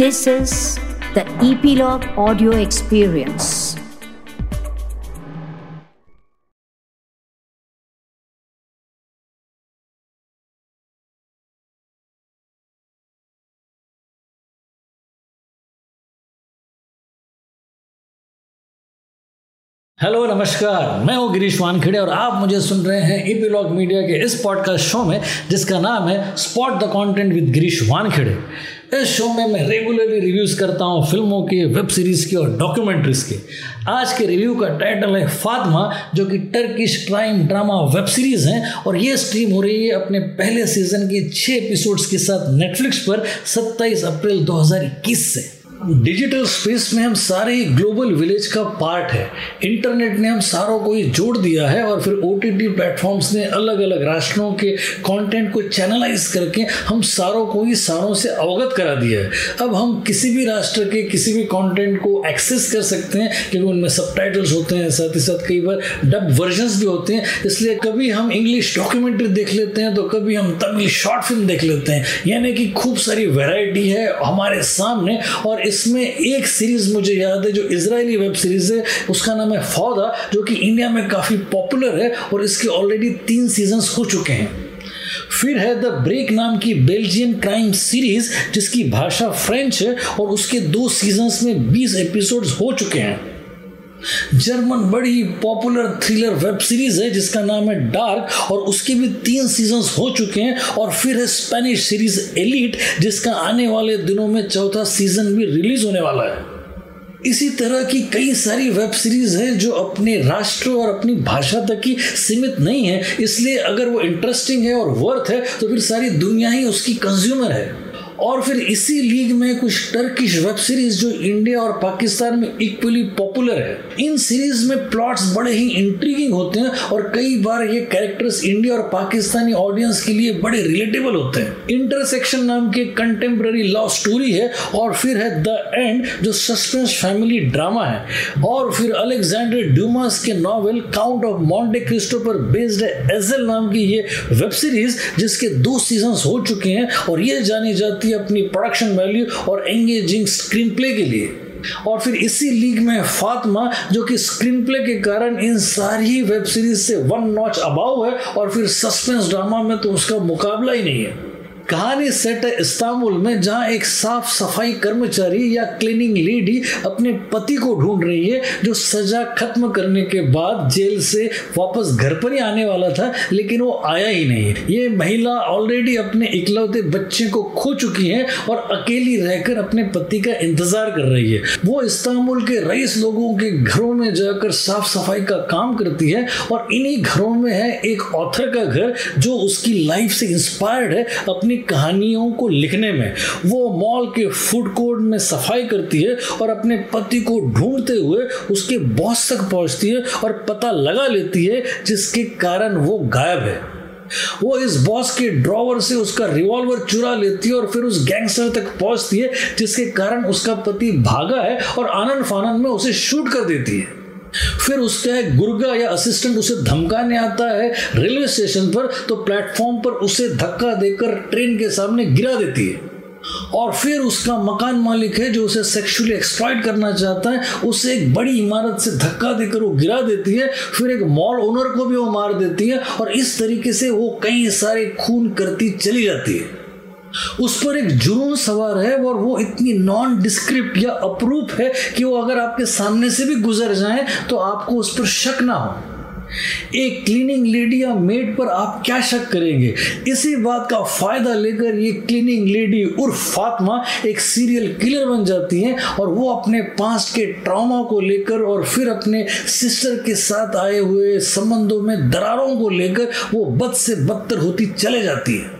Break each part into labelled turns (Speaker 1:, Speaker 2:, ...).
Speaker 1: This is the Epilogue Audio Experience.
Speaker 2: Hello नमस्कार मैं हूँ गिरीश वानखेड़े और आप मुझे सुन रहे हैं ईपीलॉग मीडिया के इस पॉडकास्ट शो में, जिसका नाम है spot the content with Girish Wankhede इस शो में मैं रेगुलरली रिव्यूज़ करता हूँ फ़िल्मों के वेब सीरीज़ के और डॉक्यूमेंट्रीज़ के। आज के रिव्यू का टाइटल है फातमा, जो कि Turkish crime drama web series है और ये स्ट्रीम हो रही है अपने पहले सीज़न के छः एपिसोड्स के साथ नेटफ्लिक्स पर 27 अप्रैल 2021 से। डिजिटल स्पेस में हम सारे ही ग्लोबल विलेज का पार्ट है। इंटरनेट ने हम सारों को ही जोड़ दिया है और फिर ओ टी प्लेटफॉर्म्स ने अलग अलग राष्ट्रों के कंटेंट को चैनलाइज करके हम सारों को ही सारों से अवगत करा दिया है। अब हम किसी भी राष्ट्र के किसी भी कंटेंट को एक्सेस कर सकते हैं, क्योंकि उनमें सब होते हैं, साथ ही साथ कई बार डब वर्जन्स भी होते हैं। इसलिए कभी हम इंग्लिश डॉक्यूमेंट्री देख लेते हैं तो कभी हम तमिल शॉर्ट फ़िल्म देख लेते हैं। यानी कि खूब सारी वेराइटी है हमारे सामने और इसमें एक सीरीज़ मुझे याद है, जो इसराइली वेब सीरीज़ है, उसका नाम है फौदा जो कि इंडिया में काफ़ी पॉपुलर है और इसके ऑलरेडी तीन सीज़न हो चुके हैं। फिर है द ब्रेक नाम की बेल्जियन क्राइम सीरीज़ जिसकी भाषा फ्रेंच है और उसके दो सीजन्स में 20 एपिसोड्स हो चुके हैं। जर्मन बड़ी पॉपुलर थ्रिलर वेब सीरीज़ है, जिसका नाम है डार्क और उसके भी तीन सीजन्स हो चुके हैं, और फिर है स्पेनिश सीरीज़ एलिट जिसका आने वाले दिनों में चौथा सीज़न भी रिलीज़ होने वाला है। इसी तरह की कई सारी वेब सीरीज़ है, जो अपने राष्ट्र और अपनी भाषा तक ही सीमित नहीं है, इसलिए अगर वो इंटरेस्टिंग है और वर्थ है तो फिर सारी दुनिया ही उसकी कंज्यूमर है। और फिर इसी लीग में कुछ टर्किश वेब सीरीज़ जो इंडिया और पाकिस्तान में इक्वली पॉपुलर है। इन सीरीज़ में प्लॉट्स बड़े ही इंट्रीगिंग होते हैं और कई बार ये कैरेक्टर्स इंडिया और पाकिस्तानी ऑडियंस के लिए बड़े रिलेटेबल होते हैं। इंटरसेक्शन नाम के कंटेम्प्रेरी लव स्टोरी है और फिर है द एंड जो सस्पेंस फैमिली ड्रामा है। और फिर अलेक्जेंडर ड्यूमास के novel count of Monte Cristo पर बेस्ड है एजल नाम की ये वेब सीरीज़ जिसके दो सीज़न हो चुके हैं और ये जानी जाती है अपनी प्रोडक्शन वैल्यू और एंगेजिंग स्क्रीन प्ले के लिए। और फिर इसी लीग में फातिमा, जो कि स्क्रीन प्ले के कारण इन सारी वेब सीरीज़ से वन नॉच अबाव है और फिर सस्पेंस ड्रामा में तो उसका मुकाबला ही नहीं है। कहानी सेट है इस्तांबुल में, जहाँ एक साफ़ सफ़ाई कर्मचारी या क्लीनिंग लेडी अपने पति को ढूंढ रही है, जो सजा खत्म करने के बाद जेल से वापस घर पर ही आने वाला था, लेकिन वो आया ही नहीं। ये महिला ऑलरेडी अपने इकलौते बच्चे को खो चुकी है और अकेली रहकर अपने पति का इंतज़ार कर रही है। वो इस्तांबुल के रईस लोगों के घरों में जाकर साफ़ सफ़ाई का काम करती है और इन्हीं घरों में है एक ऑथर का घर, जो उसकी लाइफ से इंस्पायर्ड है, अपनी कहानियों को लिखने में, वो मॉल के फ़ूड कोर्ट में सफ़ाई करती है और अपने पति को ढूंढते हुए उसके बॉस तक पहुँचती है और पता लगा लेती है जिसके कारण वो गायब है। वो इस बॉस के ड्रॉवर से उसका रिवॉल्वर चुरा लेती है और फिर उस गैंगस्टर तक पहुँचती है जिसके कारण उसका पति भागा है और आनंद फानंद में उसे शूट कर देती है। फिर उसका एक गुर्गा या असिस्टेंट उसे धमकाने आता है रेलवे स्टेशन पर तो प्लेटफॉर्म पर उसे धक्का देकर ट्रेन के सामने गिरा देती है। और फिर उसका मकान मालिक है जो उसे सेक्सुअली एक्सप्लॉइट करना चाहता है, उसे एक बड़ी इमारत से धक्का देकर वो गिरा देती है, फिर एक मॉल ओनर को भी वो मार देती है, और इस तरीके से वो कई सारे खून करती चली जाती है। उस पर एक जुनून सवार है और वो इतनी नॉन डिस्क्रिप्ट या अप्रूप है कि वो अगर आपके सामने से भी गुजर जाए तो आपको उस पर शक ना हो। एक क्लीनिंग लेडी या मेड पर आप क्या शक करेंगे? इसी बात का फ़ायदा लेकर ये क्लीनिंग लेडी उर्फ़ फातमा एक सीरियल किलर बन जाती हैं और वो अपने पास्ट के ट्रॉमा को लेकर और फिर अपने सिस्टर के साथ आए हुए संबंधों में दरारों को लेकर वो बद से बदतर होती चले जाती है।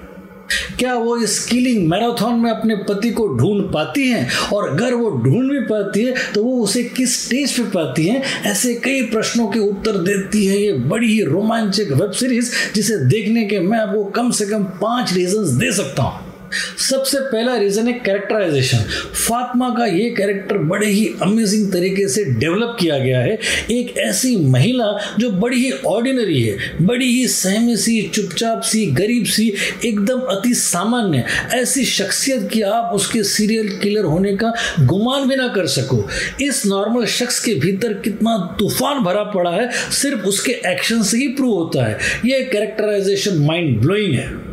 Speaker 2: क्या वो इस किलिंग मैराथन में अपने पति को ढूंढ पाती हैं? और अगर वो ढूंढ भी पाती है तो वो उसे किस स्टेज पे पाती हैं? ऐसे कई प्रश्नों के उत्तर देती है ये बड़ी ही रोमांचक वेब सीरीज़ जिसे देखने के मैं आपको कम से कम पाँच रीजंस दे सकता हूँ। सबसे पहला रीजन है कैरेक्टराइजेशन फातिमा का ये कैरेक्टर बड़े ही अमेजिंग तरीके से डेवलप किया गया है। एक ऐसी महिला जो बड़ी ही ऑर्डिनरी है, बड़ी ही सहमी सी, चुपचाप सी, गरीब सी, एकदम अति सामान्य ऐसी शख्सियत की आप उसके सीरियल किलर होने का गुमान भी ना कर सको। इस नॉर्मल शख्स के भीतर कितना तूफ़ान भरा पड़ा है, सिर्फ़ उसके एक्शन से ही प्रूव होता है। ये कैरेक्टराइजेशन माइंड ब्लोइंग है।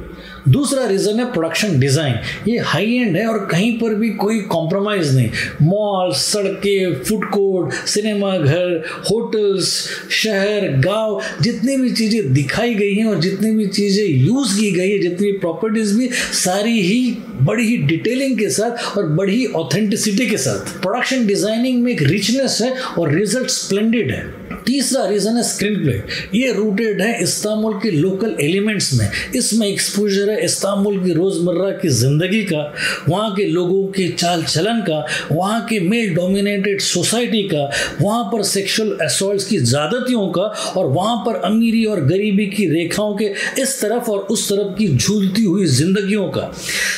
Speaker 2: दूसरा रीज़न है प्रोडक्शन डिज़ाइन ये हाई एंड है और कहीं पर भी कोई कॉम्प्रोमाइज़ नहीं. मॉल सड़कें फ़ूड कोर्ट सिनेमा घर होटल्स शहर, गाँव, जितनी भी चीज़ें दिखाई गई हैं और जितनी भी चीज़ें यूज़ की गई है, जितनी प्रॉपर्टीज़ भी, सारी ही बड़ी ही डिटेलिंग के साथ और बड़ी ऑथेंटिसिटी के साथ. प्रोडक्शन डिज़ाइनिंग में एक रिचनेस है और रिज़ल्ट स्प्लेंडेड है. तीसरा रीज़न है स्क्रीन प्ले ये रूटेड है इस्तांबुल के लोकल एलिमेंट्स में. इसमें एक्सपोजर है इस्तांबुल की रोज़मर्रा की ज़िंदगी का, वहाँ के लोगों के चाल चलन का, वहाँ के मेल डोमिनेटेड सोसाइटी का, वहाँ पर सेक्शुअल असॉल्ट की ज़्यादतियों का, और वहाँ पर अमीरी और गरीबी की रेखाओं के इस तरफ़ और उस तरफ़ की झूलती हुई जिंदगियों का।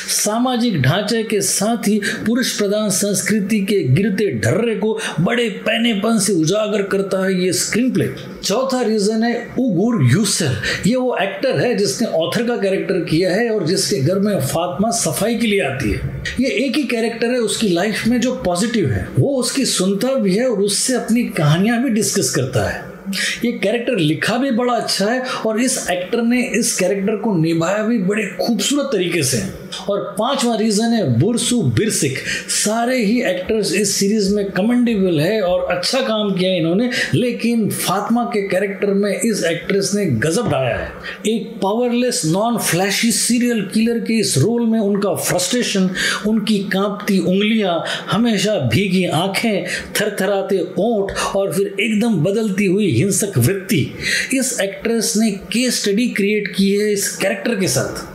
Speaker 2: सामाजिक ढांचे के साथ ही पुरुष प्रधान संस्कृति के गिरते ढर्रे को बड़े पैनेपन से उजागर करता है ये स्क्रीन प्ले चौथा रीजन है उगुर यूसल ये वो एक्टर है जिसने ऑथर का कैरेक्टर किया है और जिसके घर में फातिमा सफ़ाई के लिए आती है। ये एक ही कैरेक्टर है, उसकी लाइफ में जो पॉजिटिव है, वो उसकी सुनता भी है और उससे अपनी कहानियाँ भी डिस्कस करता है। ये कैरेक्टर लिखा भी बड़ा अच्छा है और इस एक्टर ने इस कैरेक्टर को निभाया भी बड़े खूबसूरत तरीके से। और पांचवा रीजन है बुरसु बिरसिक। सारे ही एक्टर्स इस सीरीज़ में कमेंडेबल है और अच्छा काम किया इन्होंने, लेकिन फातिमा के कैरेक्टर में इस एक्ट्रेस ने गजब ढाया है। एक powerless non flashy serial killer के इस रोल में उनका फ्रस्ट्रेशन उनकी कांपती उंगलियाँ, हमेशा भीगी आँखें, थरथराते ओंठ और फिर एकदम बदलती हुई हिंसक वृत्ति। इस एक्ट्रेस ने केस स्टडी क्रिएट की है इस कैरेक्टर के साथ।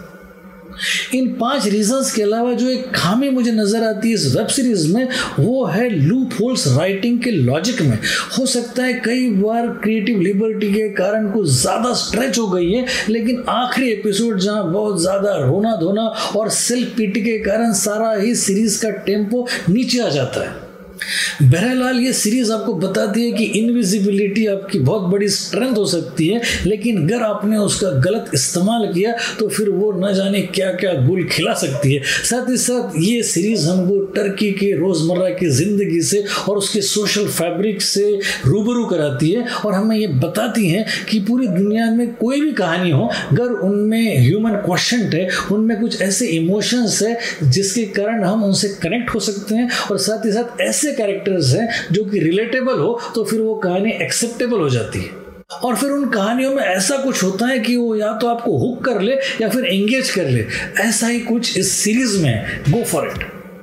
Speaker 2: इन पाँच रीजंस के अलावा जो एक खामी मुझे नज़र आती है इस वेब सीरीज़ में, वो है लूप होल्स राइटिंग के लॉजिक में। हो सकता है कई बार क्रिएटिव लिबर्टी के कारण कुछ ज़्यादा स्ट्रेच हो गई है, लेकिन आखिरी एपिसोड जहाँ बहुत ज़्यादा रोना धोना और सेल्फ पीटी के कारण सारा ही सीरीज़ का टेंपो नीचे आ जाता है। बहरहाल ये सीरीज़ आपको बताती है कि इनविजिबिलिटी आपकी बहुत बड़ी स्ट्रेंथ हो सकती है, लेकिन अगर आपने उसका गलत इस्तेमाल किया तो फिर वो न जाने क्या क्या गुल खिला सकती है। साथ ही साथ ये सीरीज़ हमको टर्की के रोज़मर्रा की ज़िंदगी से और उसके सोशल फैब्रिक से रूबरू कराती है और हमें ये बताती हैं कि पूरी दुनिया में कोई भी कहानी हो, अगर उनमें ह्यूमन क्वेश्चन है, उनमें कुछ ऐसे इमोशंस है जिसके कारण हम उनसे कनेक्ट हो सकते हैं और साथ ही साथ ऐसे कैरेक्टर्स हैं जो कि रिलेटेबल हो तो फिर वो कहानी एक्सेप्टेबल हो जाती है। और फिर उन कहानियों में ऐसा कुछ होता है कि वो या तो आपको हुक कर ले या फिर एंगेज कर ले। ऐसा ही कुछ इस सीरीज़ में गो फॉर इट